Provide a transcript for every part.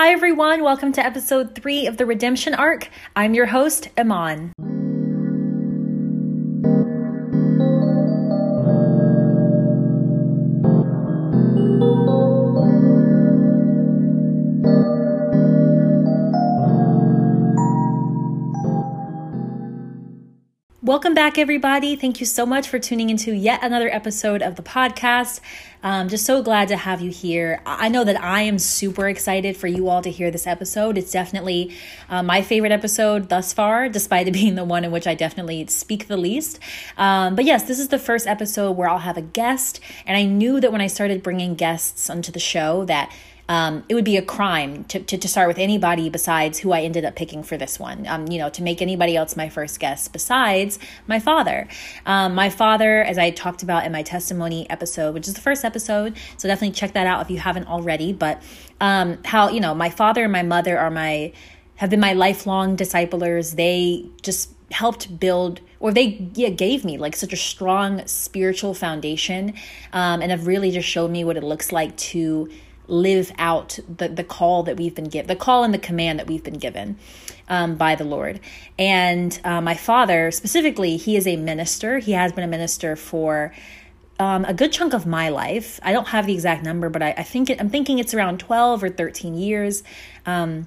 Hi, everyone. Welcome to episode three of the Redemption Arc. I'm your host, Iman. Welcome back, everybody. Thank you so much for tuning into yet another episode of the podcast. Um, just so glad to have you here. I know that I am super excited for you all to hear this episode. It's definitely uh, my favorite episode thus far, despite it being the one in which I definitely speak the least. Um, but yes, this is the first episode where I'll have a guest, and I knew that when I started bringing guests onto the show that um, it would be a crime to, to, to, start with anybody besides who I ended up picking for this one. Um, you know, to make anybody else my first guest besides my father. Um, my father, as I talked about in my testimony episode, which is the first episode, so definitely check that out if you haven't already. But um, how, you know, my father and my mother are my, have been my lifelong disciplers. They just helped build or they yeah, gave me like such a strong spiritual foundation um, and have really just showed me what it looks like to live out the, the call that we've been given, the call and the command that we've been given um, by the Lord. And uh, my father, specifically, he is a minister. He has been a minister for um, a good chunk of my life. I don't have the exact number, but I, I think it, I'm thinking it's around 12 or 13 years. Um,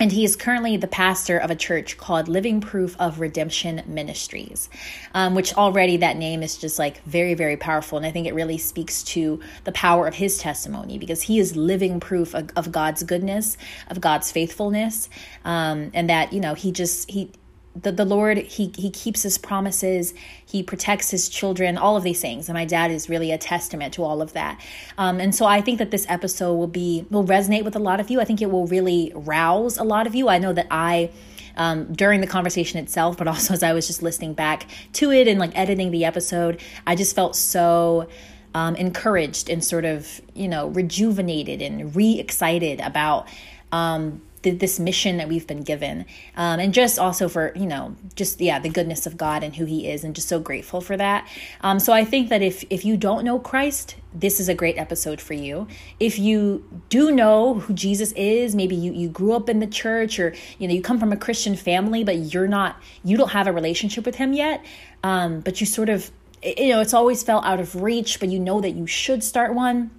and he is currently the pastor of a church called Living Proof of Redemption Ministries, um, which already that name is just like very, very powerful. And I think it really speaks to the power of his testimony because he is living proof of, of God's goodness, of God's faithfulness, um, and that, you know, he just, he, the, the Lord, he, he keeps his promises, he protects his children, all of these things. And my dad is really a testament to all of that. Um, and so I think that this episode will be, will resonate with a lot of you. I think it will really rouse a lot of you. I know that I, um, during the conversation itself, but also as I was just listening back to it and like editing the episode, I just felt so um, encouraged and sort of, you know, rejuvenated and re excited about um, this mission that we've been given um, and just also for you know just yeah the goodness of god and who he is and just so grateful for that. Um, so i think that if if you don't know christ this is a great episode for you. If you do know who jesus is maybe you you grew up in the church or you know you come from a christian family but you're not you don't have a relationship with him yet um, but you sort of you know it's always felt out of reach but you know that you should start one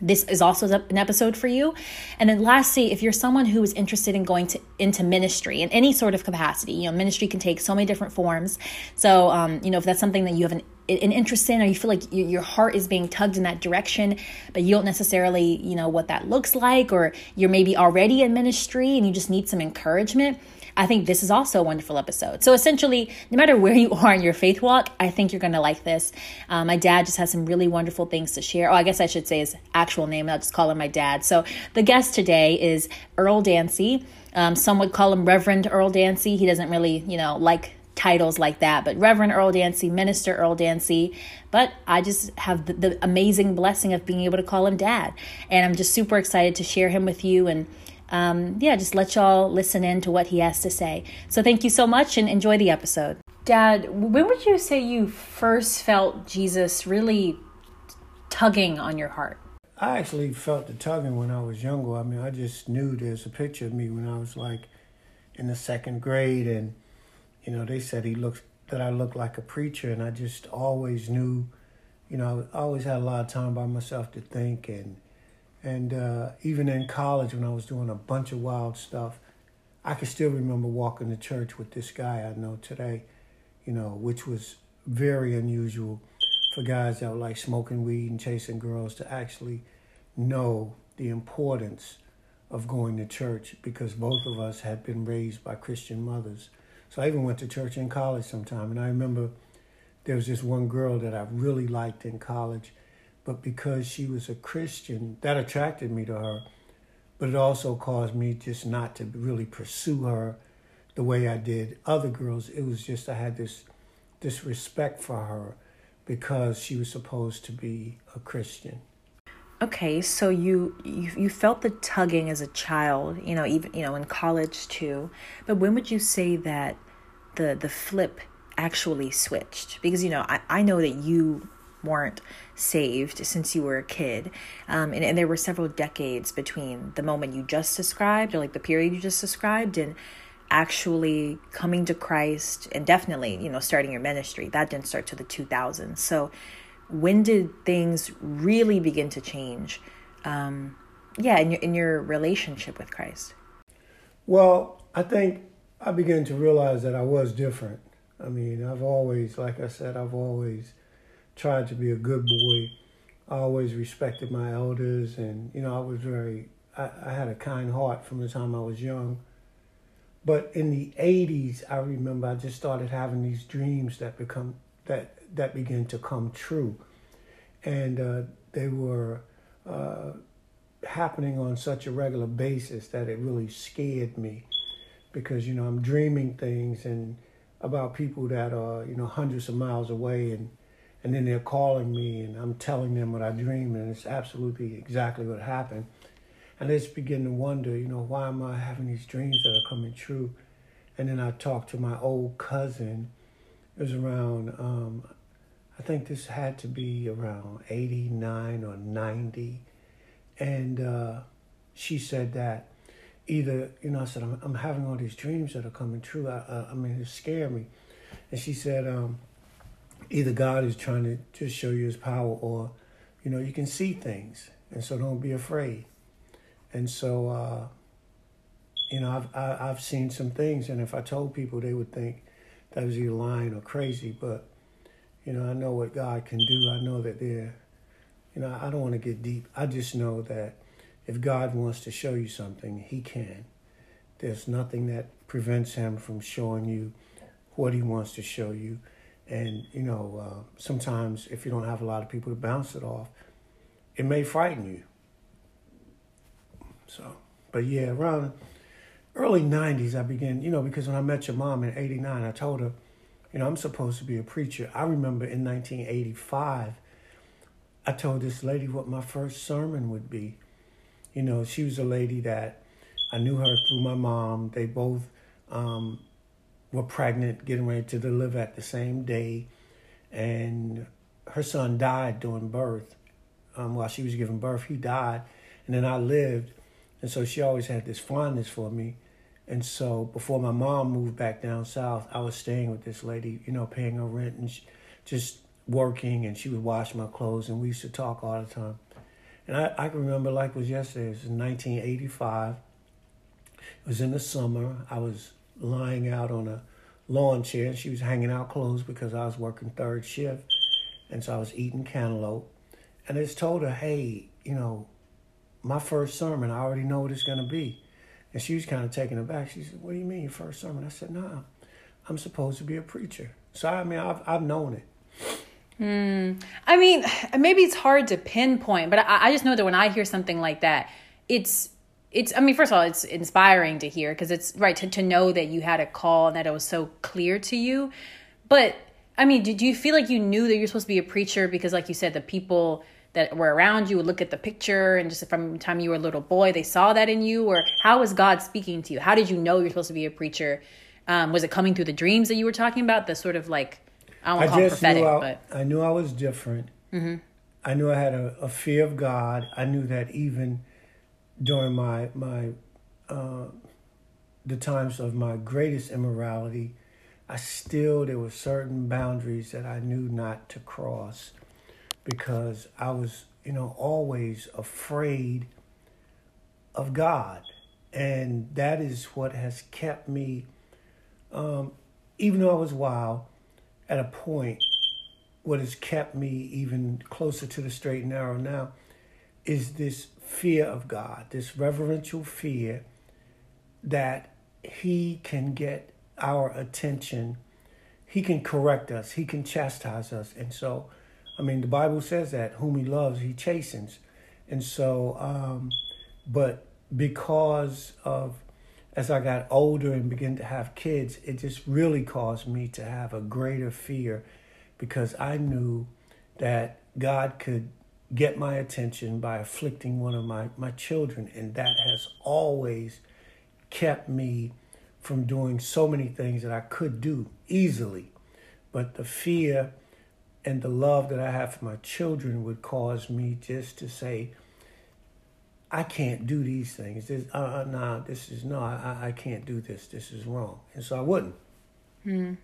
this is also an episode for you. And then lastly, if you're someone who is interested in going to into ministry in any sort of capacity, you know, ministry can take so many different forms. So, um, you know, if that's something that you have an an interest in or you feel like your heart is being tugged in that direction but you don't necessarily you know what that looks like or you're maybe already in ministry and you just need some encouragement I think this is also a wonderful episode. So essentially, no matter where you are in your faith walk, I think you're going to like this. Um, my dad just has some really wonderful things to share. Oh, I guess I should say his actual name. I'll just call him my dad. So the guest today is Earl Dancy. Um, some would call him Reverend Earl Dancy. He doesn't really, you know, like titles like that, but Reverend Earl Dancy, Minister Earl Dancy. But I just have the, the, amazing blessing of being able to call him dad. And I'm just super excited to share him with you and um, yeah, just let y'all listen in to what he has to say. So thank you so much and enjoy the episode. Dad, when would you say you first felt Jesus really tugging on your heart? I actually felt the tugging when I was younger. I mean, I just knew there's a picture of me when I was like in the second grade, and you know, they said he looks that I looked like a preacher, and I just always knew, you know, I always had a lot of time by myself to think and and uh, even in college, when I was doing a bunch of wild stuff, I can still remember walking to church with this guy I know today, you know, which was very unusual for guys that were like smoking weed and chasing girls to actually know the importance of going to church because both of us had been raised by Christian mothers. So I even went to church in college sometime. And I remember there was this one girl that I really liked in college but because she was a Christian, that attracted me to her. But it also caused me just not to really pursue her the way I did other girls. It was just I had this this respect for her because she was supposed to be a Christian. Okay, so you, you you felt the tugging as a child, you know, even you know in college too. But when would you say that the the flip actually switched? Because you know, I, I know that you weren't saved since you were a kid. Um, and, and there were several decades between the moment you just described, or like the period you just described, and actually coming to Christ and definitely, you know, starting your ministry. That didn't start to the 2000s. So when did things really begin to change? Um, yeah, in your, in your relationship with Christ? Well, I think I began to realize that I was different. I mean, I've always, like I said, I've always tried to be a good boy. I always respected my elders, and you know, I was very, I, I had a kind heart from the time I was young. But in the '80s, I remember I just started having these dreams that become that that began to come true, and uh, they were uh, happening on such a regular basis that it really scared me, because you know I'm dreaming things and about people that are you know hundreds of miles away and and then they're calling me and I'm telling them what I dream and it's absolutely exactly what happened. And they just begin to wonder, you know, why am I having these dreams that are coming true? And then I talked to my old cousin. It was around, um, I think this had to be around 89 or 90. And uh, she said that either, you know, I said, I'm, I'm having all these dreams that are coming true. I, I, I mean, it scared me. And she said, um, either God is trying to just show you his power or, you know, you can see things. And so don't be afraid. And so, uh, you know, I've, I, have i have seen some things, and if I told people, they would think that was either lying or crazy. But, you know, I know what God can do. I know that there, you know, I don't want to get deep. I just know that if God wants to show you something, he can. There's nothing that prevents him from showing you what he wants to show you. And, you know, uh, sometimes if you don't have a lot of people to bounce it off, it may frighten you. So, but yeah, around early 90s, I began, you know, because when I met your mom in 89, I told her, you know, I'm supposed to be a preacher. I remember in 1985, I told this lady what my first sermon would be. You know, she was a lady that I knew her through my mom. They both um, were pregnant, getting ready to deliver at the same day, and her son died during birth. Um, while she was giving birth, he died, and then I lived, and so she always had this fondness for me. And so before my mom moved back down south, I was staying with this lady, you know, paying her rent and she, just working, and she would wash my clothes, and we used to talk all the time. And I, I can remember like it was yesterday. It was 1985. It was in the summer. I was lying out on a lawn chair. and She was hanging out clothes because I was working third shift. And so I was eating cantaloupe. And I just told her, hey, you know, my first sermon, I already know what it's going to be. And she was kind of taken aback. She said, what do you mean, your first sermon? I said, nah, I'm supposed to be a preacher. So, I mean, I've, I've known it. Hmm. I mean, maybe it's hard to pinpoint, but I, I just know that when I hear something like that, it's it's i mean first of all it's inspiring to hear because it's right to, to know that you had a call and that it was so clear to you. But i mean did you feel like you knew that you're supposed to be a preacher because like you said the people that were around you would look at the picture and just from the time you were a little boy they saw that in you? Or how was god speaking to you? How did you know you're supposed to be a preacher? Um, was it coming through the dreams that you were talking about? The sort of like i don't want to call it prophetic I, but i knew i was different. Mm-hmm. i knew i had a, a fear of god. I knew that even during my my uh, the times of my greatest immorality, I still there were certain boundaries that I knew not to cross because I was you know always afraid of God, and that is what has kept me. Um, even though I was wild, at a point, what has kept me even closer to the straight and narrow now is this fear of God, this reverential fear that He can get our attention. He can correct us. He can chastise us. And so, I mean, the Bible says that whom He loves, He chastens. And so, um, but because of as I got older and began to have kids, it just really caused me to have a greater fear because I knew that God could get my attention by afflicting one of my, my children. And that has always kept me from doing so many things that I could do easily. But the fear and the love that I have for my children would cause me just to say, I can't do these things. This, uh, uh, nah, this is no, I, I can't do this. This is wrong, and so I wouldn't. Hmm.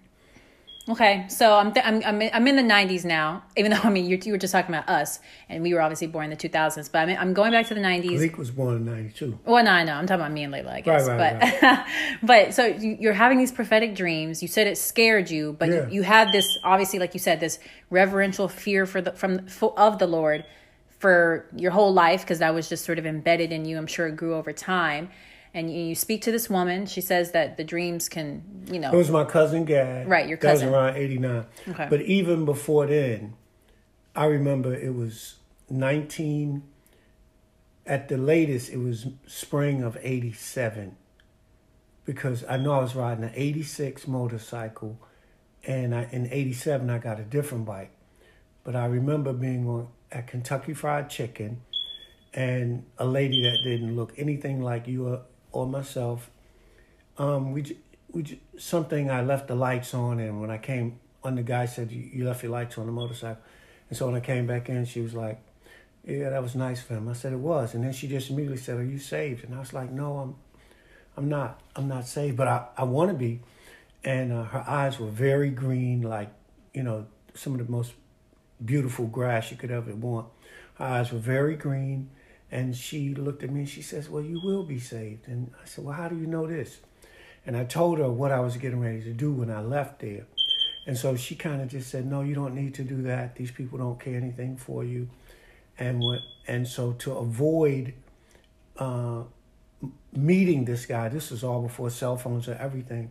Okay, so I'm th- I'm I'm in, I'm in the '90s now. Even though I mean you you were just talking about us, and we were obviously born in the 2000s. But I mean I'm going back to the '90s. Leek was born in '92. Well, no, I know. I'm talking about me and Layla, I guess. Right, right, but right. but so you- you're having these prophetic dreams. You said it scared you, but Yeah. you, you had this obviously, like you said, this reverential fear for the from for, of the Lord for your whole life because that was just sort of embedded in you. I'm sure it grew over time. And you, you speak to this woman. She says that the dreams can, you know, It was my cousin Gad. Right, your That was cousin. around '89. Okay. But even before then, I remember it was 19. At the latest, it was spring of '87, because I know I was riding an '86 motorcycle, and I, in '87 I got a different bike. But I remember being on at Kentucky Fried Chicken, and a lady that didn't look anything like you uh, or, myself um, we, we something I left the lights on, and when I came on, the guy said you, you left your lights on the motorcycle, and so when I came back in, she was like, "Yeah, that was nice for him." I said it was, and then she just immediately said, "Are you saved?" And I was like, "No, I'm, I'm not. I'm not saved, but I, I want to be." And uh, her eyes were very green, like you know some of the most beautiful grass you could ever want. Her eyes were very green, and she looked at me and she says, "Well, you will be saved." And I said, "Well, how do you know this?" And I told her what I was getting ready to do when I left there. And so she kind of just said, "No, you don't need to do that. These people don't care anything for you." And what and so to avoid uh, meeting this guy, this was all before cell phones or everything.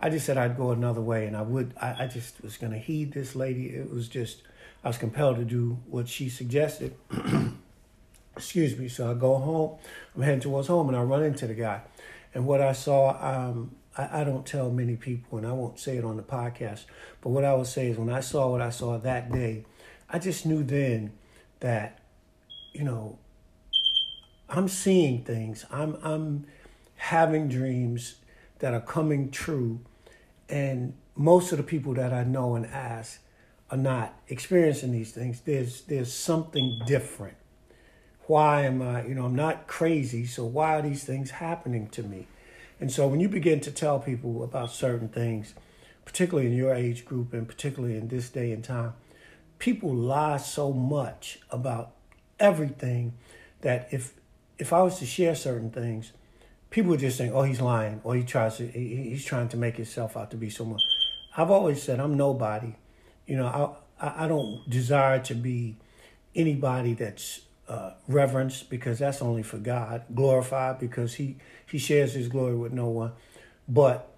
I just said I'd go another way, and I would. I, I just was going to heed this lady. It was just I was compelled to do what she suggested. Excuse me. So I go home. I'm heading towards home, and I run into the guy. And what I saw, um, I, I don't tell many people, and I won't say it on the podcast. But what I will say is, when I saw what I saw that day, I just knew then that, you know, I'm seeing things. I'm I'm having dreams that are coming true, and most of the people that I know and ask are not experiencing these things. There's there's something different. Why am I, you know, I'm not crazy, so why are these things happening to me? And so when you begin to tell people about certain things, particularly in your age group and particularly in this day and time, people lie so much about everything that if if I was to share certain things, people would just think, "Oh, he's lying," or he tries to he, he's trying to make himself out to be someone. I've always said I'm nobody. You know, I, I don't desire to be anybody that's uh, because that's only for God, glorified because he he shares his glory with no one. But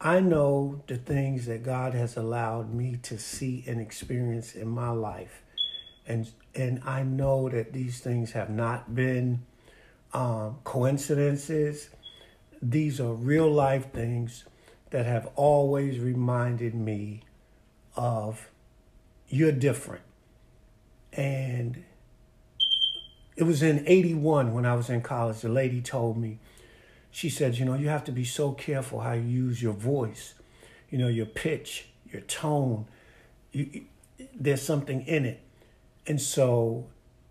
I know the things that God has allowed me to see and experience in my life. And and I know that these things have not been um, coincidences. These are real life things that have always reminded me of you're different. And it was in 81 when I was in college. The lady told me, she said, you know, you have to be so careful how you use your voice, you know, your pitch, your tone. You, there's something in it. And so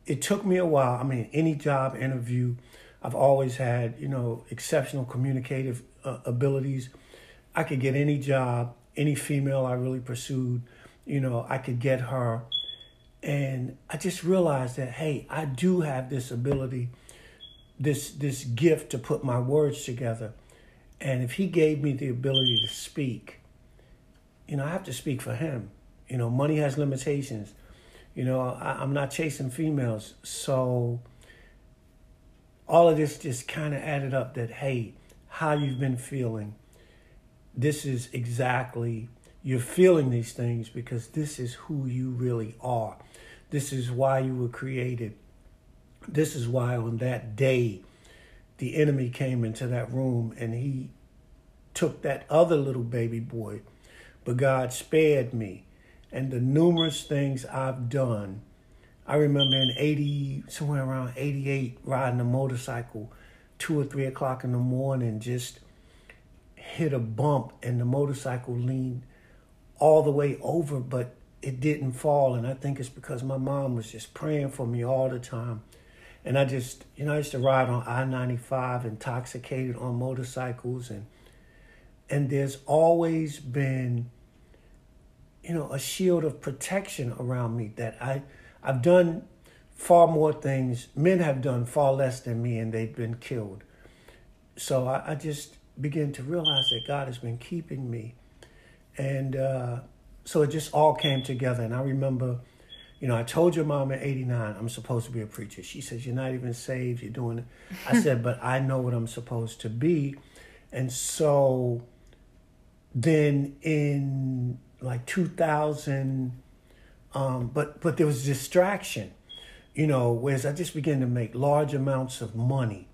it took me a while. I mean, any job interview, I've always had, you know, exceptional communicative uh, abilities. I could get any job, any female I really pursued, you know, I could get her. And I just realized that, hey, I do have this ability, this this gift to put my words together. And if he gave me the ability to speak, you know, I have to speak for him. You know, money has limitations. You know, I, I'm not chasing females. So all of this just kind of added up that, hey, how you've been feeling. This is exactly, you're feeling these things because this is who you really are. This is why you were created. This is why on that day, the enemy came into that room and he took that other little baby boy, but God spared me. And the numerous things I've done, I remember in 80, somewhere around 88, riding a motorcycle, two or three o'clock in the morning, just hit a bump and the motorcycle leaned all the way over, but it didn't fall. And I think it's because my mom was just praying for me all the time. And I just, you know, I used to ride on I 95 intoxicated on motorcycles. And, and there's always been, you know, a shield of protection around me that I, I've done far more things. Men have done far less than me and they've been killed. So I, I just began to realize that God has been keeping me. And, uh, so it just all came together. And I remember, you know, I told your mom at 89, I'm supposed to be a preacher. She says, You're not even saved, you're doing it. I said, But I know what I'm supposed to be. And so then in like 2000, um, but but there was distraction, you know, whereas I just began to make large amounts of money.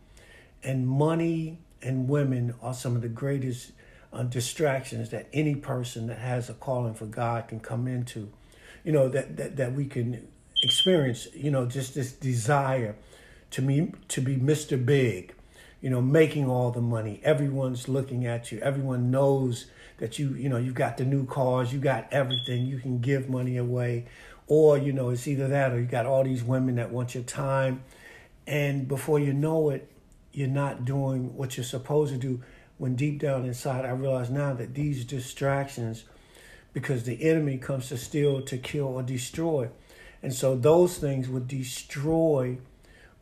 And money and women are some of the greatest uh, distractions that any person that has a calling for God can come into. You know, that, that, that we can experience, you know, just this desire to me to be Mr. Big, you know, making all the money. Everyone's looking at you. Everyone knows that you, you know, you've got the new cars, you got everything. You can give money away. Or, you know, it's either that or you got all these women that want your time. And before you know it, you're not doing what you're supposed to do when deep down inside I realize now that these distractions, because the enemy comes to steal, to kill, or destroy. And so those things would destroy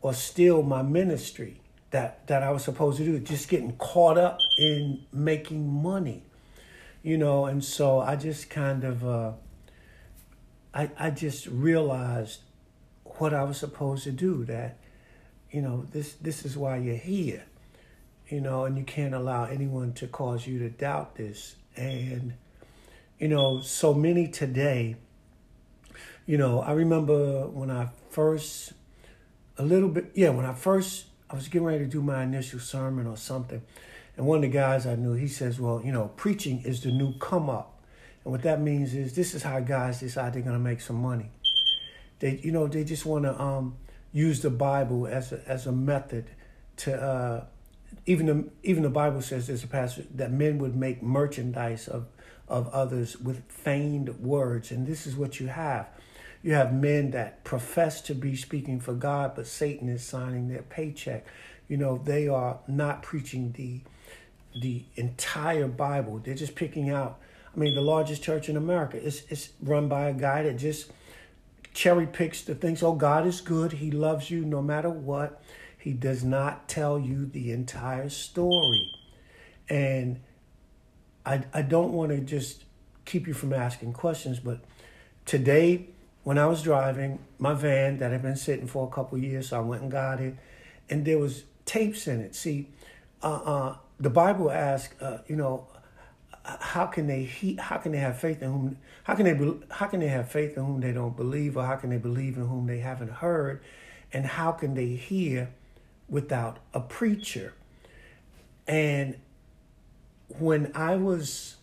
or steal my ministry that, that I was supposed to do, just getting caught up in making money. You know, and so I just kind of uh, I I just realized what I was supposed to do, that, you know, this this is why you're here you know, and you can't allow anyone to cause you to doubt this. And, you know, so many today, you know, I remember when I first, a little bit, yeah, when I first, I was getting ready to do my initial sermon or something. And one of the guys I knew, he says, well, you know, preaching is the new come up. And what that means is this is how guys decide they're going to make some money. They, you know, they just want to um, use the Bible as a, as a method to, uh, even the, even the Bible says there's a passage that men would make merchandise of of others with feigned words, and this is what you have. You have men that profess to be speaking for God, but Satan is signing their paycheck. You know, they are not preaching the the entire Bible. They're just picking out. I mean, the largest church in America is is run by a guy that just cherry picks the things. Oh, God is good. He loves you no matter what. He does not tell you the entire story. And I, I don't want to just keep you from asking questions, but today, when I was driving my van that had been sitting for a couple years, so I went and got it, and there was tapes in it. See, uh, uh, the Bible asks, uh, you know, how can they he, how can they have faith in whom how can they how can they have faith in whom they don't believe or how can they believe in whom they haven't heard and how can they hear without a preacher. And when I was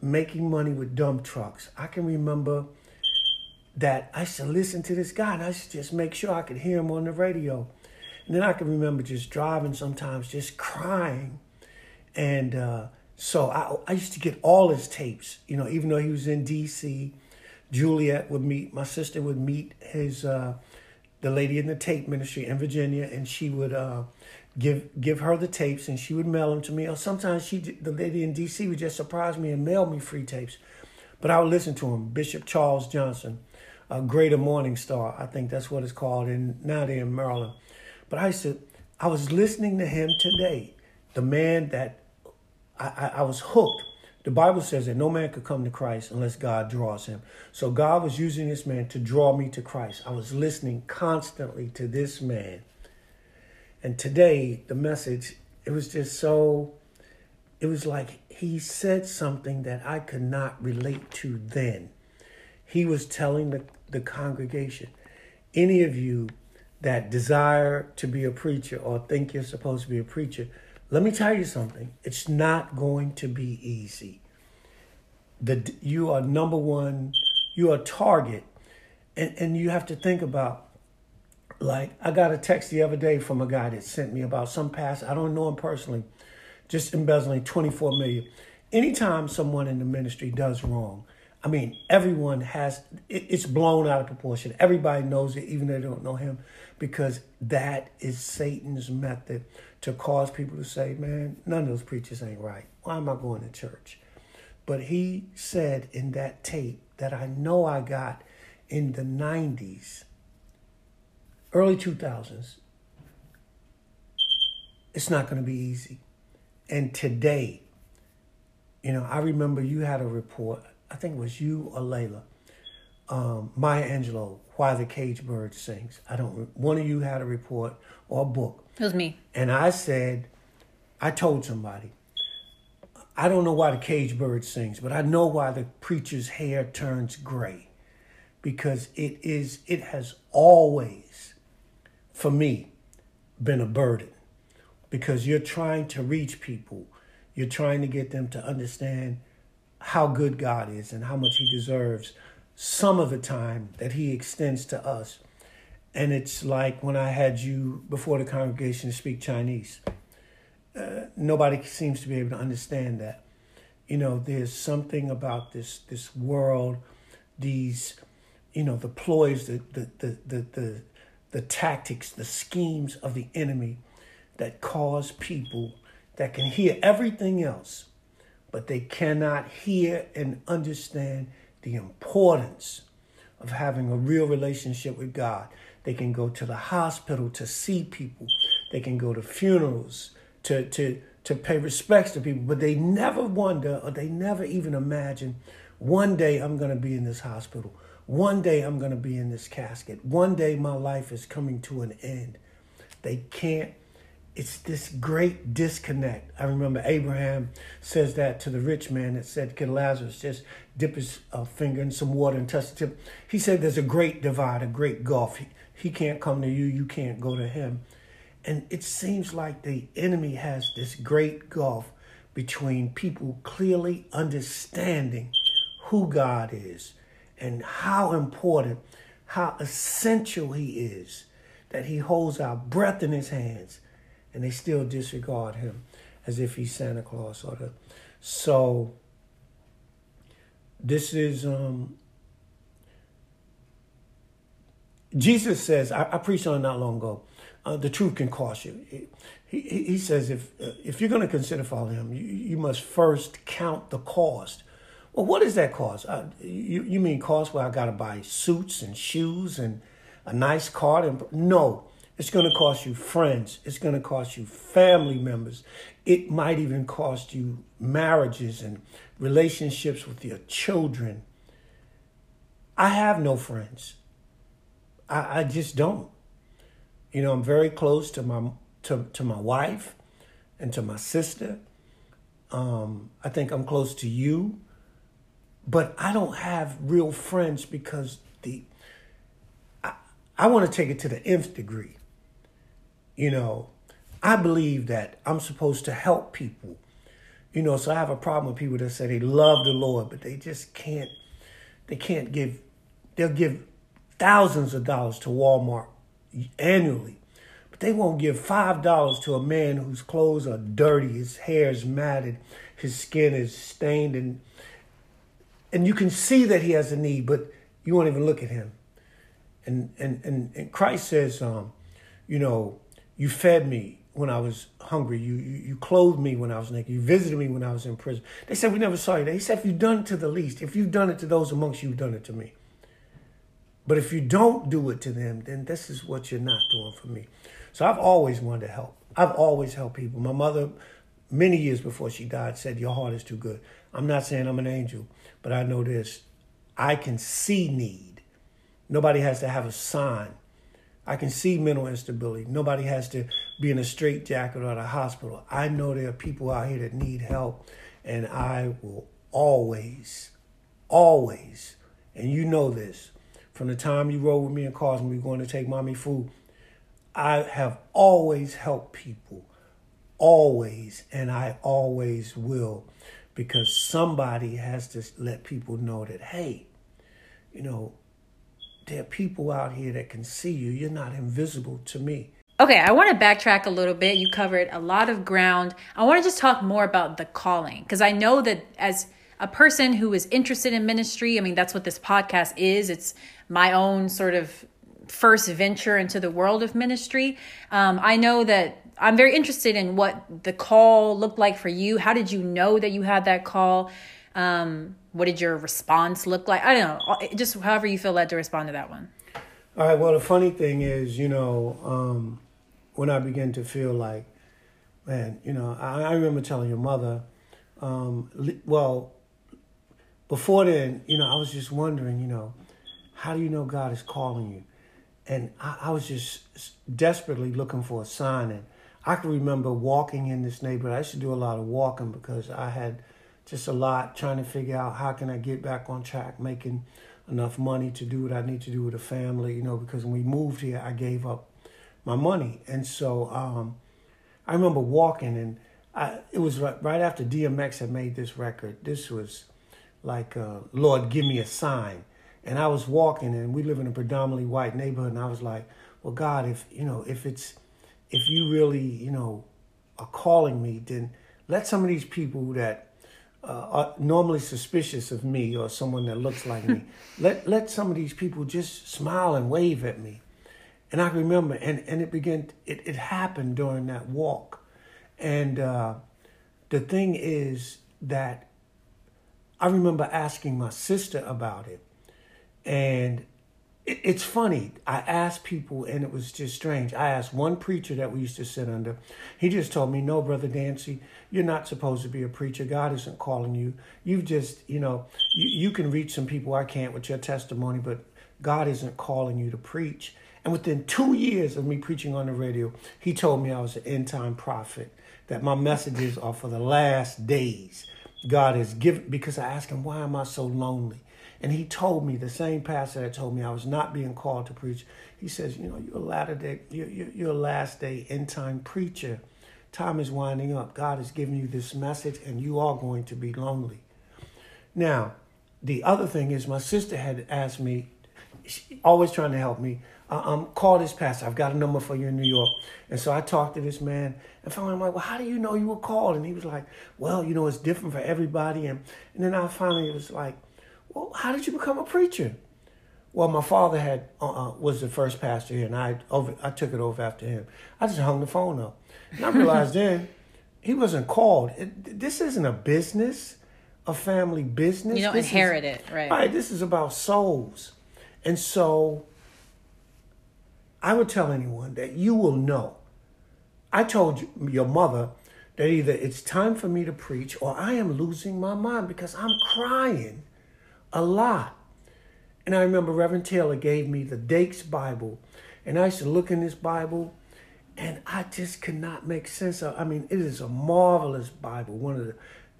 making money with dump trucks, I can remember that I used to listen to this guy and I used to just make sure I could hear him on the radio. And then I can remember just driving sometimes, just crying. And uh, so I, I used to get all his tapes, you know, even though he was in D.C., Juliet would meet, my sister would meet his uh, the lady in the tape ministry in Virginia, and she would uh, give give her the tapes, and she would mail them to me. Or sometimes she, the lady in D.C., would just surprise me and mail me free tapes. But I would listen to him. Bishop Charles Johnson, a Greater Morning Star, I think that's what it's called, and now they're in Maryland. But I said, I was listening to him today, the man that I, I, I was hooked the Bible says that no man could come to Christ unless God draws him. So God was using this man to draw me to Christ. I was listening constantly to this man. And today, the message, it was just so, it was like he said something that I could not relate to then. He was telling the, the congregation, any of you that desire to be a preacher or think you're supposed to be a preacher, let me tell you something. It's not going to be easy. The you are number one. You are target, and and you have to think about. Like I got a text the other day from a guy that sent me about some past. I don't know him personally, just embezzling twenty four million. Anytime someone in the ministry does wrong, I mean, everyone has it, it's blown out of proportion. Everybody knows it, even though they don't know him, because that is Satan's method to cause people to say, "Man, none of those preachers ain't right. Why am I going to church?" But he said in that tape that I know I got in the '90s, early 2000s. It's not going to be easy. And today, you know, I remember you had a report I think it was you or Layla, um, Maya Angelou, Why the Cage Bird Sings. I don't. One of you had a report or a book. It was me. And I said, I told somebody, I don't know why the cage bird sings, but I know why the preacher's hair turns gray, because it is. It has always, for me, been a burden, because you're trying to reach people, you're trying to get them to understand how good God is and how much He deserves some of the time that He extends to us. And it's like when I had you before the congregation speak Chinese. Uh, nobody seems to be able to understand that. You know, there's something about this this world, these, you know, the ploys, the the the the the, the tactics, the schemes of the enemy that cause people that can hear everything else but they cannot hear and understand the importance of having a real relationship with God. They can go to the hospital to see people, they can go to funerals to, to, to pay respects to people, but they never wonder or they never even imagine one day I'm going to be in this hospital. One day I'm going to be in this casket. One day my life is coming to an end. They can't it's this great disconnect. I remember Abraham says that to the rich man that said, Can Lazarus just dip his uh, finger in some water and touch the tip? He said, There's a great divide, a great gulf. He, he can't come to you, you can't go to him. And it seems like the enemy has this great gulf between people clearly understanding who God is and how important, how essential He is, that He holds our breath in His hands and they still disregard him as if he's Santa Claus or the so this is um Jesus says I, I preached on it not long ago uh, the truth can cost you he, he, he says if uh, if you're going to consider following him you, you must first count the cost well what is that cost uh, you, you mean cost where I got to buy suits and shoes and a nice car and no it's going to cost you friends. It's going to cost you family members. It might even cost you marriages and relationships with your children. I have no friends. I, I just don't. You know, I'm very close to my to, to my wife and to my sister. Um, I think I'm close to you. But I don't have real friends because the I, I want to take it to the nth degree you know, I believe that I'm supposed to help people. You know, so I have a problem with people that say they love the Lord, but they just can't, they can't give, they'll give thousands of dollars to Walmart annually, but they won't give $5 to a man whose clothes are dirty, his hair is matted, his skin is stained, and, and you can see that he has a need, but you won't even look at him. And, and, and, and Christ says, um, you know, you fed me when I was hungry. You, you, you clothed me when I was naked. You visited me when I was in prison. They said, We never saw you. He said, If you've done it to the least, if you've done it to those amongst you, you've done it to me. But if you don't do it to them, then this is what you're not doing for me. So I've always wanted to help. I've always helped people. My mother, many years before she died, said, Your heart is too good. I'm not saying I'm an angel, but I know this. I can see need. Nobody has to have a sign I can see mental instability. Nobody has to be in a straitjacket or at a hospital. I know there are people out here that need help, and I will always, always, and you know this, from the time you rode with me in cars when we were going to take mommy food, I have always helped people, always, and I always will, because somebody has to let people know that, hey, you know, there are people out here that can see you. You're not invisible to me. Okay, I want to backtrack a little bit. You covered a lot of ground. I want to just talk more about the calling because I know that as a person who is interested in ministry, I mean, that's what this podcast is. It's my own sort of first venture into the world of ministry. Um, I know that I'm very interested in what the call looked like for you. How did you know that you had that call? Um, what did your response look like? I don't know. Just however you feel led to respond to that one. All right. Well, the funny thing is, you know, um, when I began to feel like, man, you know, I, I remember telling your mother, um, well, before then, you know, I was just wondering, you know, how do you know God is calling you? And I, I was just desperately looking for a sign. And I can remember walking in this neighborhood. I used to do a lot of walking because I had just a lot trying to figure out how can I get back on track, making enough money to do what I need to do with a family, you know, because when we moved here, I gave up my money. And so um, I remember walking, and I, it was right, right, after DMX had made this record. This was like, uh, Lord, give me a sign. And I was walking, and we live in a predominantly white neighborhood, and I was like, well, God, if, you know, if it's, if you really, you know, are calling me, then let some of these people that uh, are normally suspicious of me or someone that looks like me. Let let some of these people just smile and wave at me. And I remember, and, and it began, it, it happened during that walk. And uh, the thing is that I remember asking my sister about it. And it's funny. I asked people, and it was just strange. I asked one preacher that we used to sit under. He just told me, "No, brother Dancy, you're not supposed to be a preacher. God isn't calling you. You've just, you know, you, you can reach some people I can't with your testimony, but God isn't calling you to preach." And within two years of me preaching on the radio, he told me I was an end time prophet. That my messages are for the last days. God has given because I asked him, "Why am I so lonely?" And he told me, the same pastor that told me I was not being called to preach, he says, you know, you're a latter day, you're, you're a last day end time preacher. Time is winding up. God has given you this message, and you are going to be lonely. Now, the other thing is, my sister had asked me, always trying to help me, uh, um, call this pastor. I've got a number for you in New York. And so I talked to this man, and finally I'm like, well, how do you know you were called? And he was like, well, you know, it's different for everybody. And, and then I finally was like, well, how did you become a preacher? Well, my father had uh, uh, was the first pastor here, and I over I took it over after him. I just hung the phone up, and I realized then he wasn't called. It, this isn't a business, a family business. You don't this inherit is, it, right? Right. This is about souls, and so I would tell anyone that you will know. I told you, your mother that either it's time for me to preach or I am losing my mind because I'm crying a lot. And I remember Reverend Taylor gave me the Dake's Bible, and I used to look in this Bible, and I just could not make sense of. I mean, it is a marvelous Bible, one of the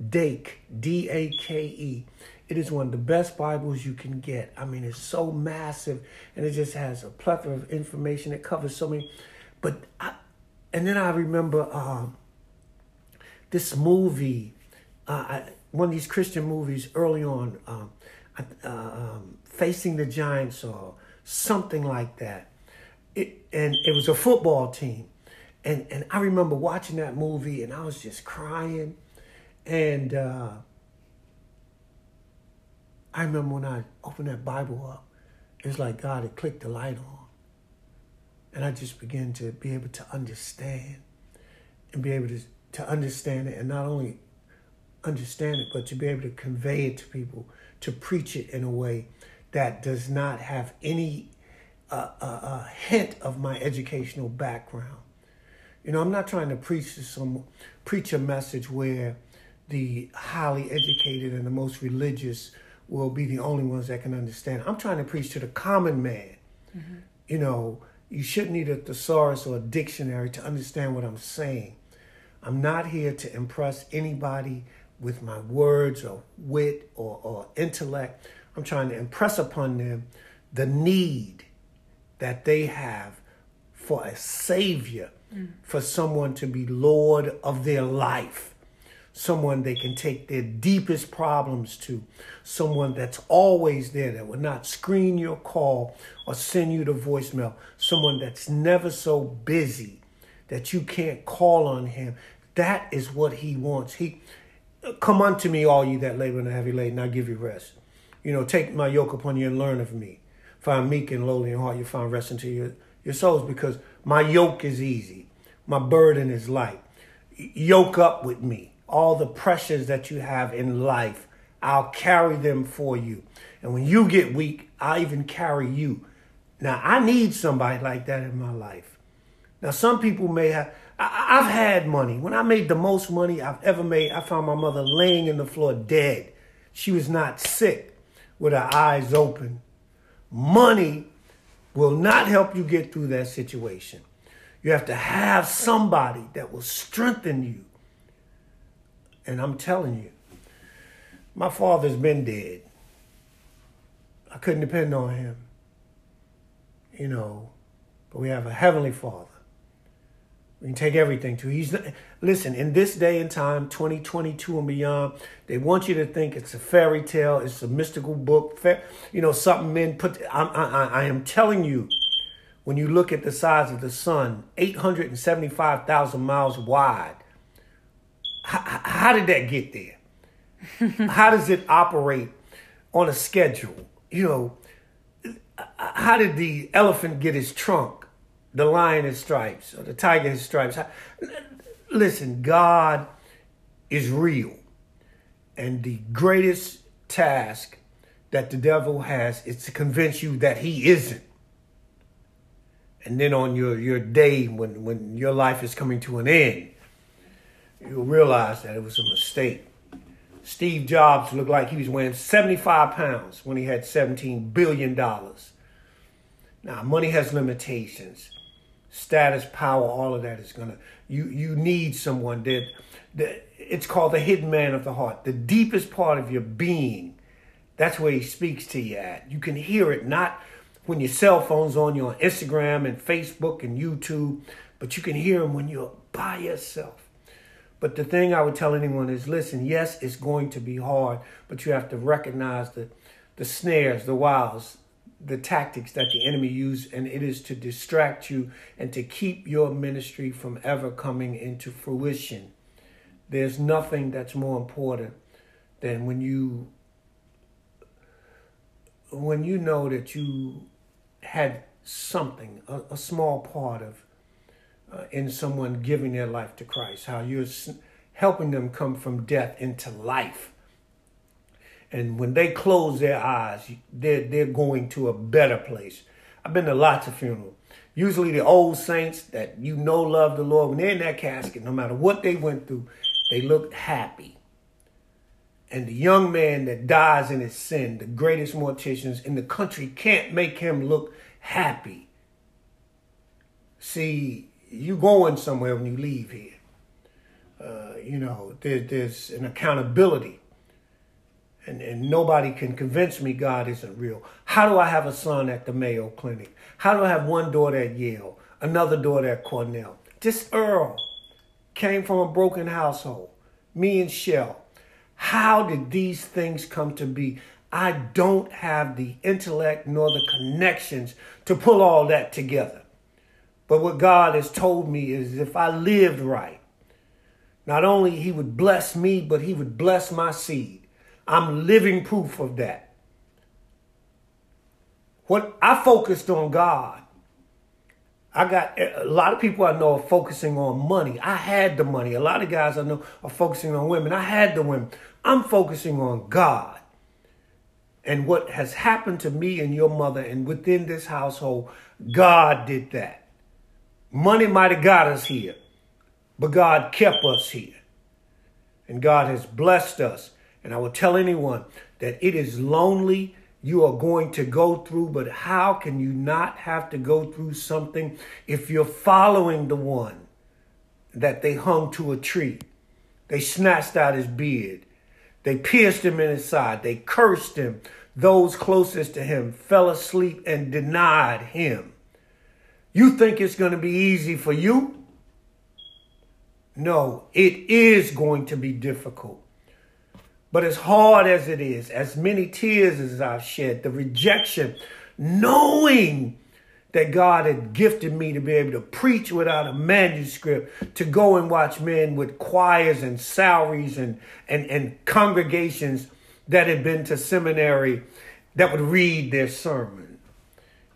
Dake, D A K E. It is one of the best Bibles you can get. I mean, it's so massive, and it just has a plethora of information. It covers so many. But I, and then I remember um, this movie, uh, one of these Christian movies early on. Um, uh, um, facing the Giants or something like that. It, and it was a football team. And, and I remember watching that movie and I was just crying. And uh, I remember when I opened that Bible up, it was like God had clicked the light on. And I just began to be able to understand and be able to, to understand it and not only understand it, but to be able to convey it to people to preach it in a way that does not have any uh, uh, uh, hint of my educational background. You know, I'm not trying to preach some preach a message where the highly educated and the most religious will be the only ones that can understand. I'm trying to preach to the common man. Mm-hmm. You know, you shouldn't need a thesaurus or a dictionary to understand what I'm saying. I'm not here to impress anybody with my words or wit or, or intellect. I'm trying to impress upon them the need that they have for a savior, mm. for someone to be Lord of their life, someone they can take their deepest problems to, someone that's always there that will not screen your call or send you the voicemail, someone that's never so busy that you can't call on him. That is what he wants. He Come unto me, all you that labor and are heavy laden, I'll give you rest. You know, take my yoke upon you and learn of me. Find meek and lowly in heart, You'll find rest into your, your souls, because my yoke is easy, my burden is light. Yoke up with me. All the pressures that you have in life, I'll carry them for you. And when you get weak, I'll even carry you. Now, I need somebody like that in my life. Now, some people may have, I, have had money. When I made the most money I've ever made, I found my mother laying in the floor dead. She was not sick with her eyes open. Money will not help you get through that situation. You have to have somebody that will strengthen you. And I'm telling you, my father's been dead. I couldn't depend on him. You know, but we have a heavenly father we can take everything to. He's listen in this day and time, 2022 and beyond. They want you to think it's a fairy tale, it's a mystical book, you know, something men put. I, I, I am telling you, when you look at the size of the sun, 875,000 miles wide. How, how did that get there? how does it operate on a schedule? You know, how did the elephant get his trunk? The lion has stripes or the tiger has stripes. Listen, God is real. And the greatest task that the devil has is to convince you that he isn't. And then on your, your day when, when your life is coming to an end, you'll realize that it was a mistake. Steve Jobs looked like he was weighing 75 pounds when he had $17 billion. Now, money has limitations status, power, all of that is gonna. You you need someone that, that it's called the hidden man of the heart, the deepest part of your being. That's where he speaks to you at. You can hear it not when your cell phone's on you on Instagram and Facebook and YouTube, but you can hear him when you're by yourself. But the thing I would tell anyone is listen, yes, it's going to be hard, but you have to recognize the the snares, the wiles, the tactics that the enemy use, and it is to distract you and to keep your ministry from ever coming into fruition. There's nothing that's more important than when you when you know that you had something, a, a small part of uh, in someone giving their life to Christ, how you're helping them come from death into life and when they close their eyes, they're, they're going to a better place. I've been to lots of funerals. Usually the old saints that you know love the Lord, when they're in that casket, no matter what they went through, they look happy. And the young man that dies in his sin, the greatest morticians in the country, can't make him look happy. See, you going somewhere when you leave here. Uh, you know, there, there's an accountability and, and nobody can convince me God isn't real. How do I have a son at the Mayo Clinic? How do I have one daughter at Yale, another daughter at Cornell? This Earl came from a broken household. Me and Shell. How did these things come to be? I don't have the intellect nor the connections to pull all that together. But what God has told me is if I lived right, not only he would bless me, but he would bless my seed. I'm living proof of that. What I focused on God. I got a lot of people I know are focusing on money. I had the money. A lot of guys I know are focusing on women. I had the women. I'm focusing on God. And what has happened to me and your mother and within this household, God did that. Money might have got us here, but God kept us here. And God has blessed us and I will tell anyone that it is lonely you are going to go through, but how can you not have to go through something if you're following the one that they hung to a tree? They snatched out his beard. They pierced him in his side. They cursed him. Those closest to him fell asleep and denied him. You think it's going to be easy for you? No, it is going to be difficult. But as hard as it is, as many tears as I've shed, the rejection, knowing that God had gifted me to be able to preach without a manuscript, to go and watch men with choirs and salaries and, and, and congregations that had been to seminary that would read their sermon.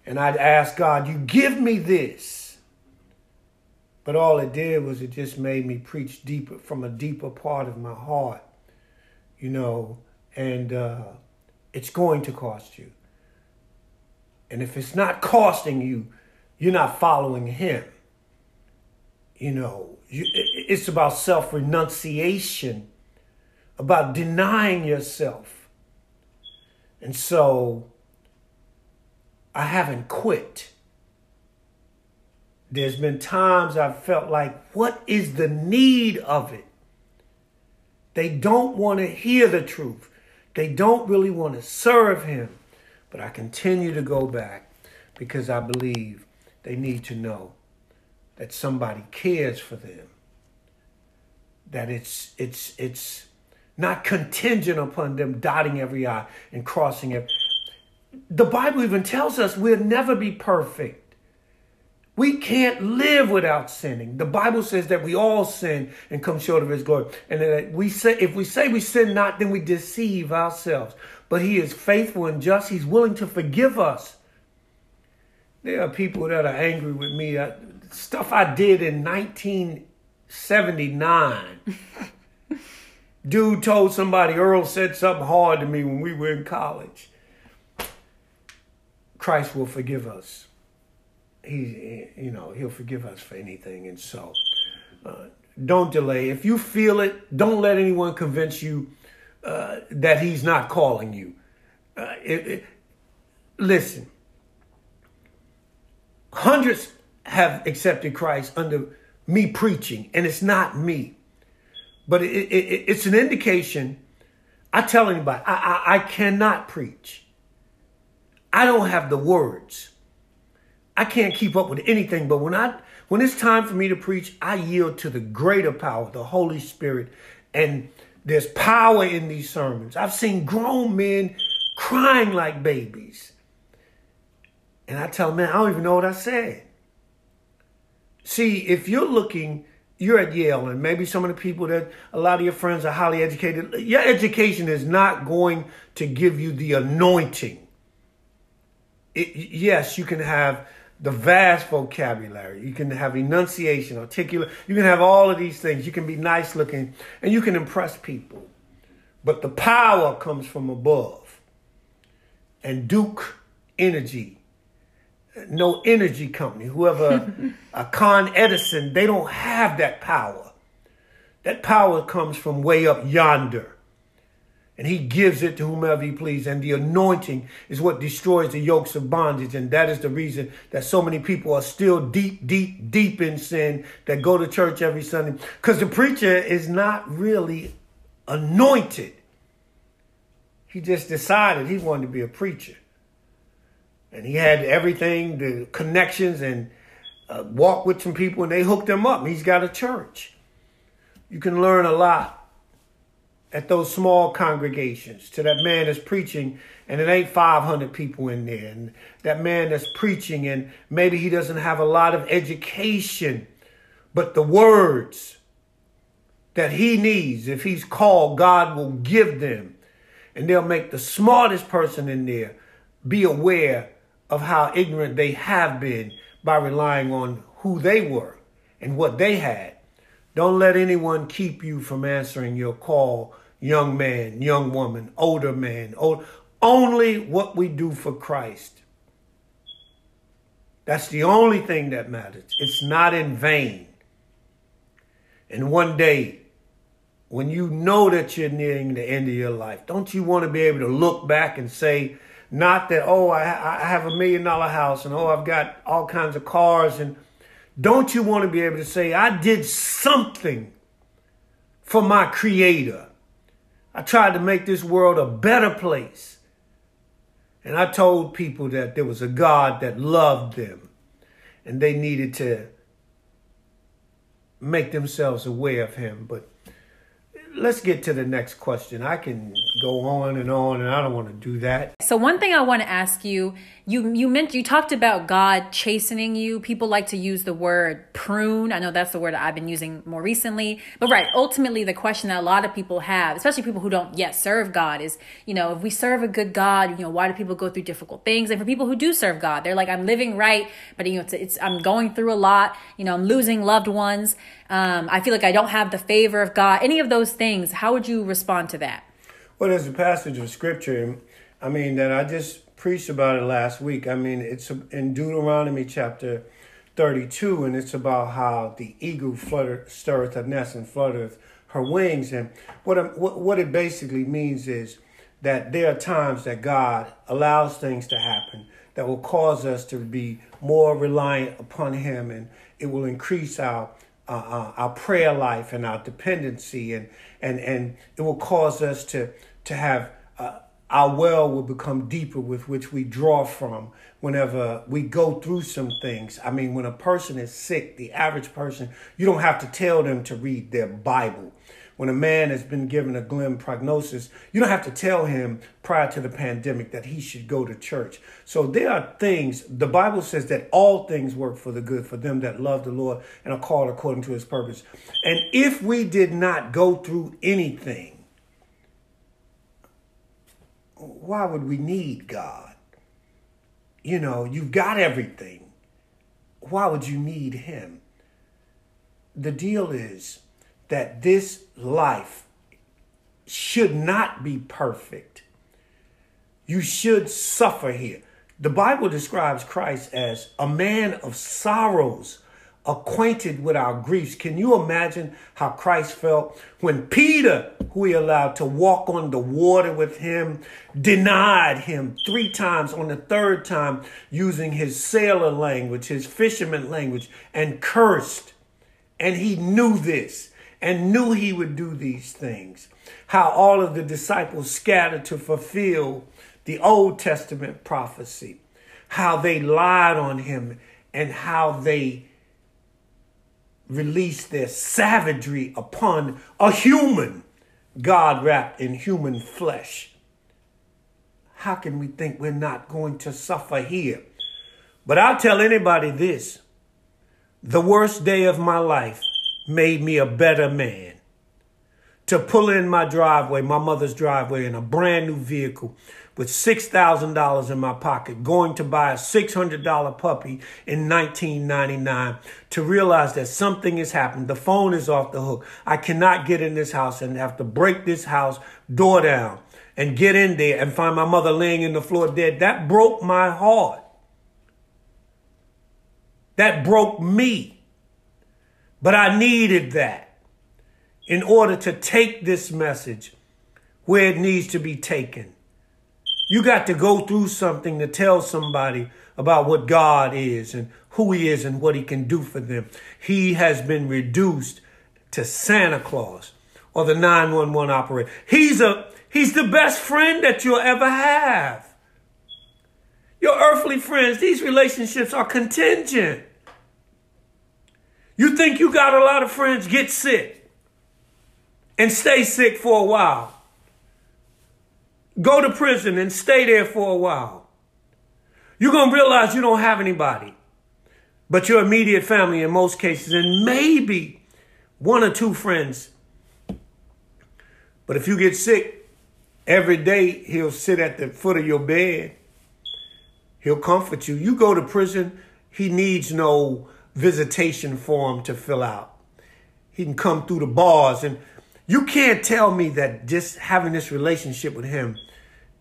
And I'd ask God, You give me this. But all it did was it just made me preach deeper from a deeper part of my heart, you know, and uh, it's going to cost you. And if it's not costing you, you're not following Him. You know, you, it's about self renunciation, about denying yourself. And so I haven't quit. There's been times I've felt like, what is the need of it? They don't want to hear the truth. They don't really want to serve Him. But I continue to go back because I believe they need to know that somebody cares for them. That it's it's it's not contingent upon them dotting every I and crossing it. The Bible even tells us we'll never be perfect. We can't live without sinning. The Bible says that we all sin and come short of his glory. And that uh, we say if we say we sin not, then we deceive ourselves but he is faithful and just. He's willing to forgive us. There are people that are angry with me. I, stuff I did in 1979. Dude told somebody Earl said something hard to me when we were in college. Christ will forgive us. He, you know, he'll forgive us for anything. And so, uh, don't delay. If you feel it, don't let anyone convince you uh, that he's not calling you. Uh, it, it, listen, hundreds have accepted Christ under me preaching, and it's not me, but it, it's an indication. I tell anybody, I, I, I cannot preach. I don't have the words. I can't keep up with anything, but when I when it's time for me to preach, I yield to the greater power, the Holy Spirit, and there's power in these sermons. I've seen grown men crying like babies. And I tell them, man, I don't even know what I said. See, if you're looking, you're at Yale, and maybe some of the people that a lot of your friends are highly educated, your education is not going to give you the anointing. It, yes, you can have the vast vocabulary. You can have enunciation, articulate. You can have all of these things. You can be nice looking and you can impress people. But the power comes from above. And Duke Energy, no energy company, whoever, a uh, Con Edison, they don't have that power. That power comes from way up yonder and he gives it to whomever he pleases. And the anointing is what destroys the yokes of bondage. And that is the reason that so many people are still deep, deep, deep in sin that go to church every Sunday. Because the preacher is not really anointed. He just decided he wanted to be a preacher. And he had everything, the connections, and uh, walked with some people, and they hooked him up. He's got a church. You can learn a lot at those small congregations to that man that's preaching and it ain't 500 people in there and that man that's preaching and maybe he doesn't have a lot of education but the words that he needs if he's called god will give them and they'll make the smartest person in there be aware of how ignorant they have been by relying on who they were and what they had don't let anyone keep you from answering your call young man, young woman, older man, old, only what we do for Christ. That's the only thing that matters. It's not in vain. And one day, when you know that you're nearing the end of your life, don't you want to be able to look back and say, not that, oh, I, I have a million dollar house and oh, I've got all kinds of cars. And don't you want to be able to say, I did something for my creator? I tried to make this world a better place. And I told people that there was a God that loved them and they needed to make themselves aware of him. But let's get to the next question. I can go on and on, and I don't want to do that. So one thing I want to ask you, you you meant you talked about God chastening you. People like to use the word prune. I know that's the word I've been using more recently. But right, ultimately the question that a lot of people have, especially people who don't yet serve God, is, you know, if we serve a good God, you know, why do people go through difficult things? And for people who do serve God, they're like, I'm living right, but you know, it's, it's I'm going through a lot, you know, I'm losing loved ones. Um, I feel like I don't have the favor of God. Any of those things, how would you respond to that? Well, there's a passage of scripture, I mean, that I just preached about it last week. I mean, it's in Deuteronomy chapter 32, and it's about how the eagle flutter, stirreth her nest and fluttereth her wings. And what, what, what it basically means is that there are times that God allows things to happen that will cause us to be more reliant upon Him, and it will increase our uh, uh, our prayer life and our dependency, and and and it will cause us to to have uh, our well will become deeper with which we draw from whenever we go through some things. I mean, when a person is sick, the average person, you don't have to tell them to read their Bible. When a man has been given a glim prognosis, you don't have to tell him prior to the pandemic that he should go to church. So there are things, the Bible says that all things work for the good for them that love the Lord and are called according to his purpose. And if we did not go through anything, why would we need God? You know, you've got everything. Why would you need Him? The deal is that this life should not be perfect. You should suffer here. The Bible describes Christ as a man of sorrows acquainted with our griefs. Can you imagine how Christ felt when Peter, who he allowed to walk on the water with him, denied him three times on the third time using his sailor language, his fisherman language, and cursed. And he knew this and knew he would do these things. How all of the disciples scattered to fulfill the Old Testament prophecy. How they lied on him and how they released their savagery upon a human, God wrapped in human flesh. How can we think we're not going to suffer here? But I'll tell anybody this the worst day of my life made me a better man. To pull in my driveway, my mother's driveway, in a brand new vehicle with $6,000 in my pocket, going to buy a $600 puppy in 1999 to realize that something has happened. The phone is off the hook. I cannot get in this house and have to break this house door down and get in there and find my mother laying in the floor dead. That broke my heart. That broke me. But I needed that in order to take this message where it needs to be taken. You got to go through something to tell somebody about what God is and who he is and what he can do for them. He has been reduced to Santa Claus or the 911 operator. He's a he's the best friend that you'll ever have. Your earthly friends, these relationships are contingent. You think you got a lot of friends, get sick and stay sick for a while. Go to prison and stay there for a while. You're going to realize you don't have anybody but your immediate family in most cases, and maybe one or two friends. But if you get sick, every day he'll sit at the foot of your bed. He'll comfort you. You go to prison, he needs no visitation form to fill out. He can come through the bars and you can't tell me that just having this relationship with him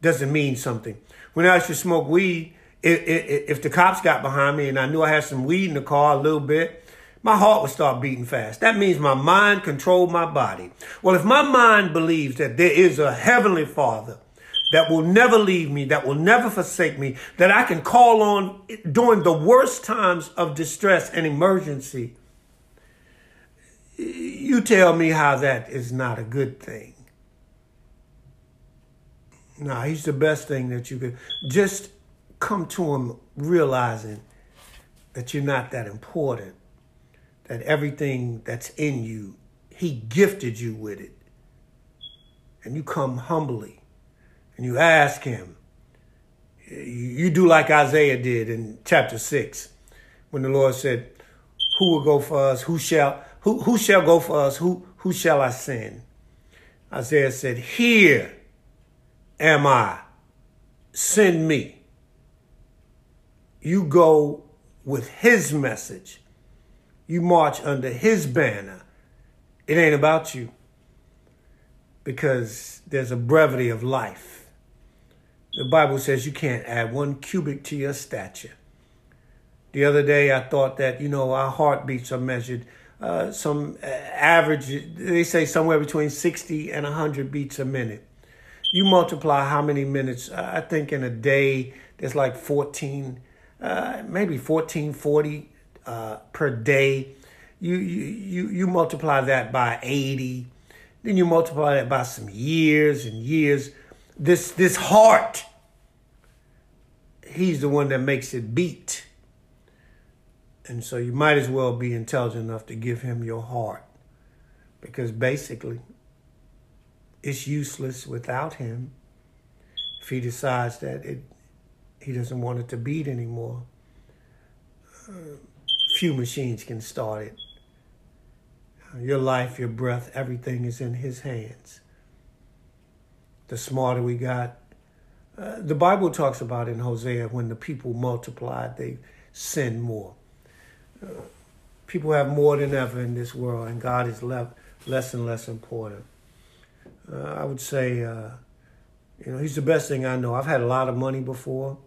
doesn't mean something. When I used to smoke weed, if, if, if the cops got behind me and I knew I had some weed in the car a little bit, my heart would start beating fast. That means my mind controlled my body. Well, if my mind believes that there is a heavenly father that will never leave me, that will never forsake me, that I can call on during the worst times of distress and emergency, you tell me how that is not a good thing. No, he's the best thing that you could just come to him realizing that you're not that important, that everything that's in you, he gifted you with it. and you come humbly and you ask him, you do like Isaiah did in chapter 6 when the Lord said, Who will go for us? Who shall who, who shall go for us? Who who shall I send? Isaiah said, Here am I. Send me. You go with his message. You march under his banner. It ain't about you because there's a brevity of life. The Bible says you can't add one cubit to your stature. The other day I thought that, you know, our heartbeats are measured uh, some uh, average, they say somewhere between 60 and 100 beats a minute. You multiply how many minutes, uh, I think in a day, there's like 14, uh, maybe 1440 uh, per day. You, you, you, you multiply that by 80, then you multiply that by some years and years. This, this heart, he's the one that makes it beat. And so you might as well be intelligent enough to give him your heart. Because basically, it's useless without him if he decides that it he doesn't want it to beat anymore. Uh, few machines can start it. Your life, your breath, everything is in his hands. The smarter we got, uh, the Bible talks about in Hosea when the people multiplied, they sinned more people have more than ever in this world, and God is left less and less important. Uh, I would say, uh, you know, He's the best thing I know. I've had a lot of money before.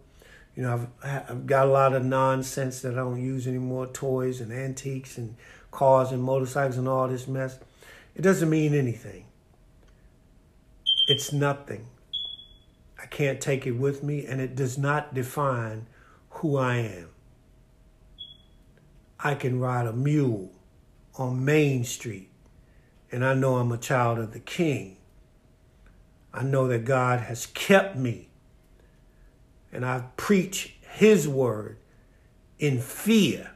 You know, I've, I've got a lot of nonsense that I don't use anymore toys and antiques and cars and motorcycles and all this mess. It doesn't mean anything. It's nothing. I can't take it with me, and it does not define who I am. I can ride a mule on Main Street and I know I'm a child of the King. I know that God has kept me and I preach His word in fear,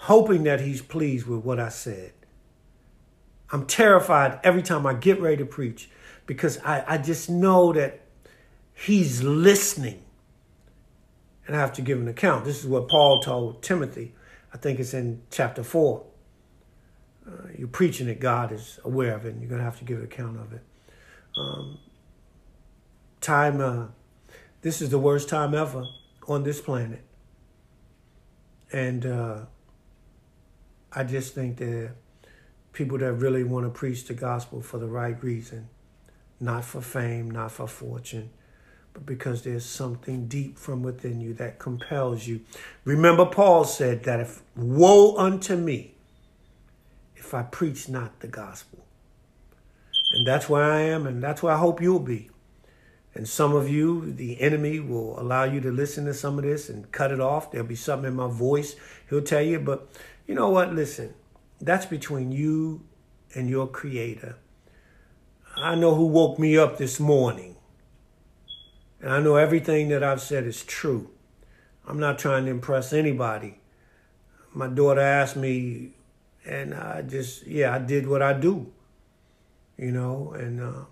hoping that He's pleased with what I said. I'm terrified every time I get ready to preach because I, I just know that He's listening and I have to give an account. This is what Paul told Timothy. I think it's in chapter 4. Uh, you're preaching it, God is aware of it, and you're going to have to give an account of it. Um, time, uh, this is the worst time ever on this planet. And uh, I just think that people that really want to preach the gospel for the right reason, not for fame, not for fortune, but because there's something deep from within you that compels you. Remember, Paul said that if woe unto me if I preach not the gospel. And that's where I am, and that's where I hope you'll be. And some of you, the enemy will allow you to listen to some of this and cut it off. There'll be something in my voice he'll tell you. But you know what? Listen, that's between you and your creator. I know who woke me up this morning. And I know everything that I've said is true. I'm not trying to impress anybody. My daughter asked me, and I just, yeah, I did what I do, you know, and uh,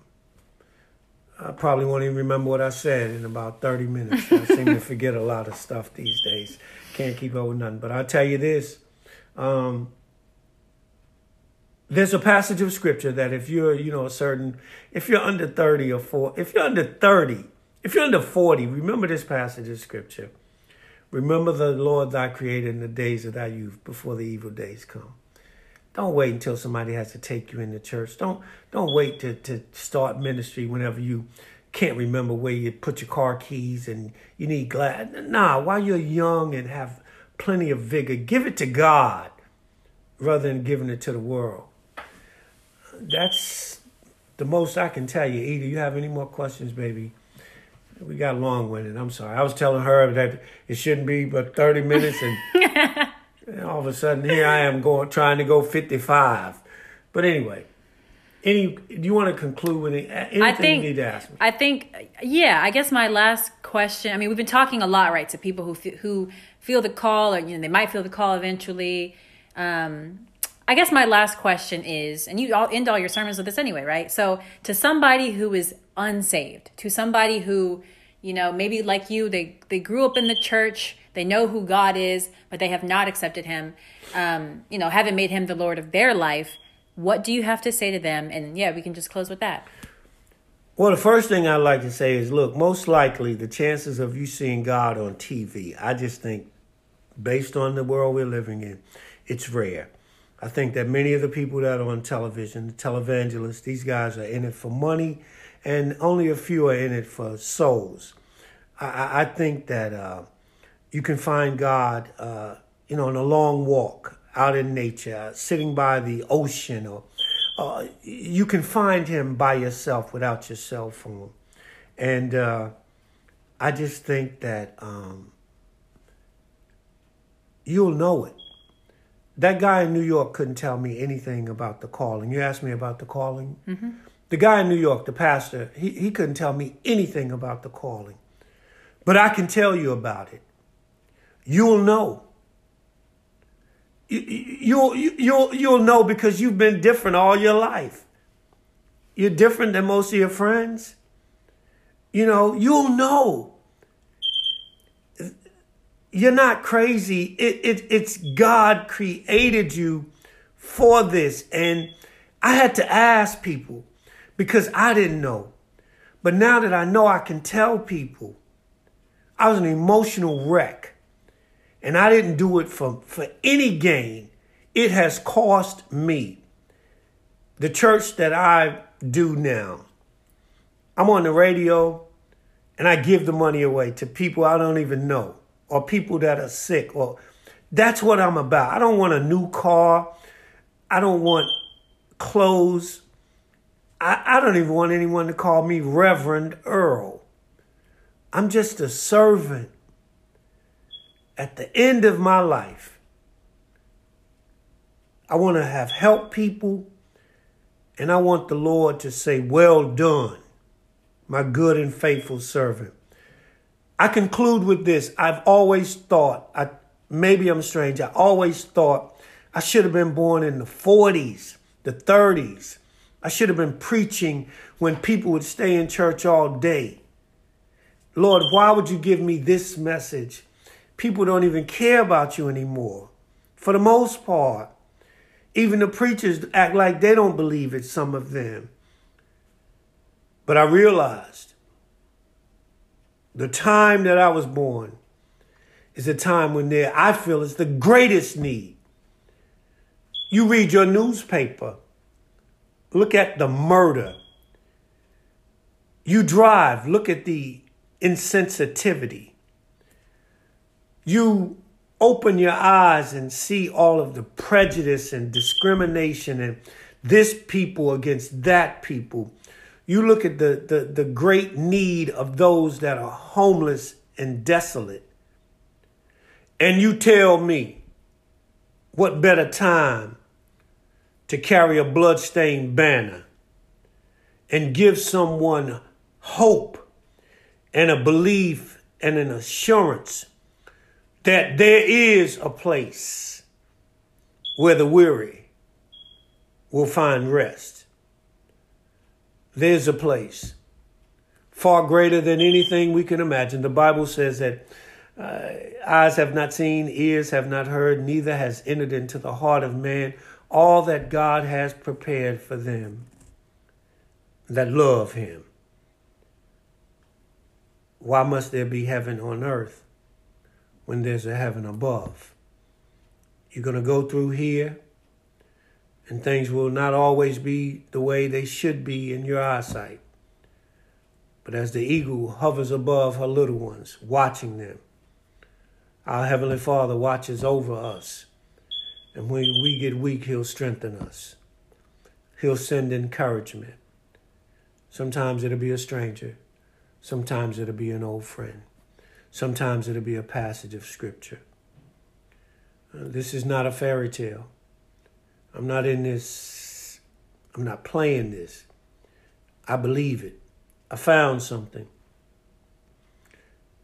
I probably won't even remember what I said in about 30 minutes. I seem to forget a lot of stuff these days. Can't keep up with nothing. But I'll tell you this. Um, there's a passage of scripture that if you're, you know, a certain, if you're under 30 or 4, if you're under 30, if you're under 40, remember this passage of scripture. Remember the Lord thy creator in the days of thy youth before the evil days come. Don't wait until somebody has to take you into church. Don't don't wait to, to start ministry whenever you can't remember where you put your car keys and you need glass. Nah, while you're young and have plenty of vigor, give it to God rather than giving it to the world. That's the most I can tell you. Either you have any more questions, baby? we got long winded. I'm sorry. I was telling her that it shouldn't be but 30 minutes, and, and all of a sudden here I am going trying to go 55. But anyway, any do you want to conclude with anything I think, you need to ask me? I think yeah. I guess my last question. I mean, we've been talking a lot, right, to people who who feel the call, or you know, they might feel the call eventually. Um, I guess my last question is, and you all end all your sermons with this anyway, right? So, to somebody who is unsaved, to somebody who, you know, maybe like you, they they grew up in the church, they know who God is, but they have not accepted Him, um, you know, haven't made Him the Lord of their life. What do you have to say to them? And yeah, we can just close with that. Well, the first thing I'd like to say is look, most likely the chances of you seeing God on TV, I just think, based on the world we're living in, it's rare. I think that many of the people that are on television, the televangelists, these guys are in it for money, and only a few are in it for souls. I, I think that uh, you can find God, uh, you know, on a long walk out in nature, sitting by the ocean, or uh, you can find Him by yourself without your cell phone. And uh, I just think that um, you'll know it that guy in New York couldn't tell me anything about the calling. You asked me about the calling. Mm-hmm. The guy in New York, the pastor, he, he couldn't tell me anything about the calling. But I can tell you about it. You'll know. You, you'll, you'll, you'll know because you've been different all your life. You're different than most of your friends. You know, you'll know you're not crazy. It, it, it's God created you for this. And I had to ask people because I didn't know. But now that I know, I can tell people I was an emotional wreck. And I didn't do it for, for any gain. It has cost me. The church that I do now, I'm on the radio and I give the money away to people I don't even know or people that are sick or that's what I'm about. I don't want a new car. I don't want clothes. I, I don't even want anyone to call me Reverend Earl. I'm just a servant. At the end of my life, I want to have helped people and I want the Lord to say, Well done, my good and faithful servant. I conclude with this. I've always thought, I, maybe I'm strange, I always thought I should have been born in the 40s, the 30s. I should have been preaching when people would stay in church all day. Lord, why would you give me this message? People don't even care about you anymore. For the most part, even the preachers act like they don't believe it, some of them. But I realized the time that I was born is a time when there, I feel, is the greatest need. You read your newspaper, look at the murder. You drive, look at the insensitivity. You open your eyes and see all of the prejudice and discrimination and this people against that people you look at the, the, the great need of those that are homeless and desolate, and you tell me what better time to carry a bloodstained banner and give someone hope and a belief and an assurance that there is a place where the weary will find rest there's a place far greater than anything we can imagine. The Bible says that uh, eyes have not seen, ears have not heard, neither has entered into the heart of man all that God has prepared for them that love him. Why must there be heaven on earth when there's a heaven above? You're going to go through here and things will not always be the way they should be in your eyesight. But as the eagle hovers above her little ones, watching them, our Heavenly Father watches over us. And when we get weak, He'll strengthen us. He'll send encouragement. Sometimes it'll be a stranger. Sometimes it'll be an old friend. Sometimes it'll be a passage of Scripture. Uh, this is not a fairy tale. I'm not in this, I'm not playing this. I believe it. I found something.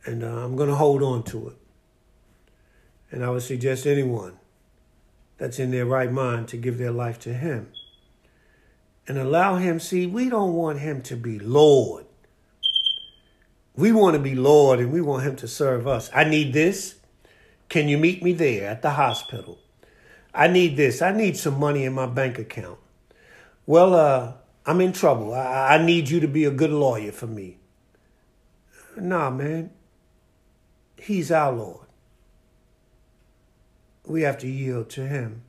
And uh, I'm going to hold on to it. And I would suggest anyone that's in their right mind to give their life to Him. And allow Him, see, we don't want Him to be Lord. We want to be Lord and we want Him to serve us. I need this. Can you meet me there at the hospital? I need this. I need some money in my bank account. Well, uh, I'm in trouble. I, I need you to be a good lawyer for me. Nah, man. He's our Lord. We have to yield to Him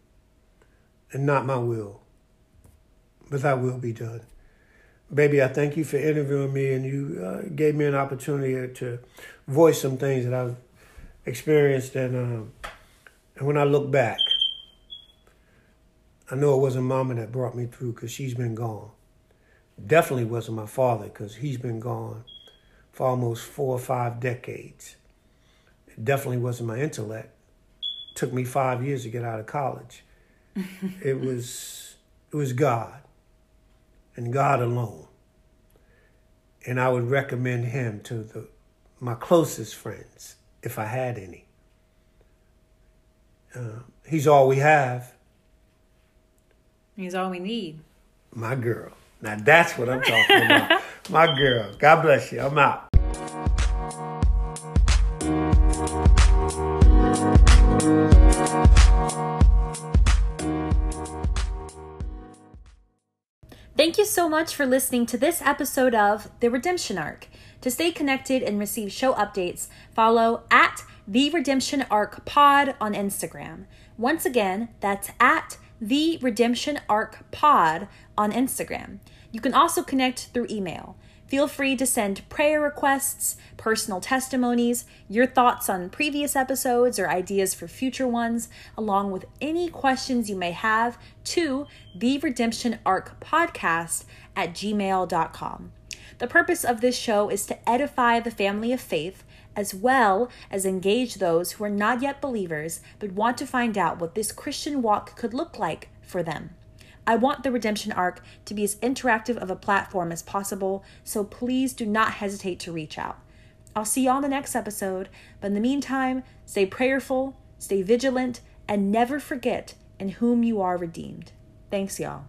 and not my will, but thy will be done. Baby, I thank you for interviewing me and you uh, gave me an opportunity to voice some things that I've experienced. And, uh, and when I look back, I know it wasn't mama that brought me through because she's been gone. Definitely wasn't my father because he's been gone for almost four or five decades. It definitely wasn't my intellect. It took me five years to get out of college. it was it was God and God alone. And I would recommend him to the my closest friends if I had any. Uh, he's all we have. He's all we need. My girl. Now that's what I'm talking about. My girl. God bless you. I'm out. Thank you so much for listening to this episode of The Redemption Arc. To stay connected and receive show updates, follow at The Redemption Arc Pod on Instagram. Once again, that's at The Redemption Arc Pod on Instagram. You can also connect through email. Feel free to send prayer requests, personal testimonies, your thoughts on previous episodes or ideas for future ones, along with any questions you may have to the Redemption Arc podcast at gmail.com. The purpose of this show is to edify the family of faith as well as engage those who are not yet believers but want to find out what this Christian walk could look like for them. I want the Redemption Arc to be as interactive of a platform as possible, so please do not hesitate to reach out. I'll see you on the next episode, but in the meantime, stay prayerful, stay vigilant, and never forget in whom you are redeemed. Thanks, y'all.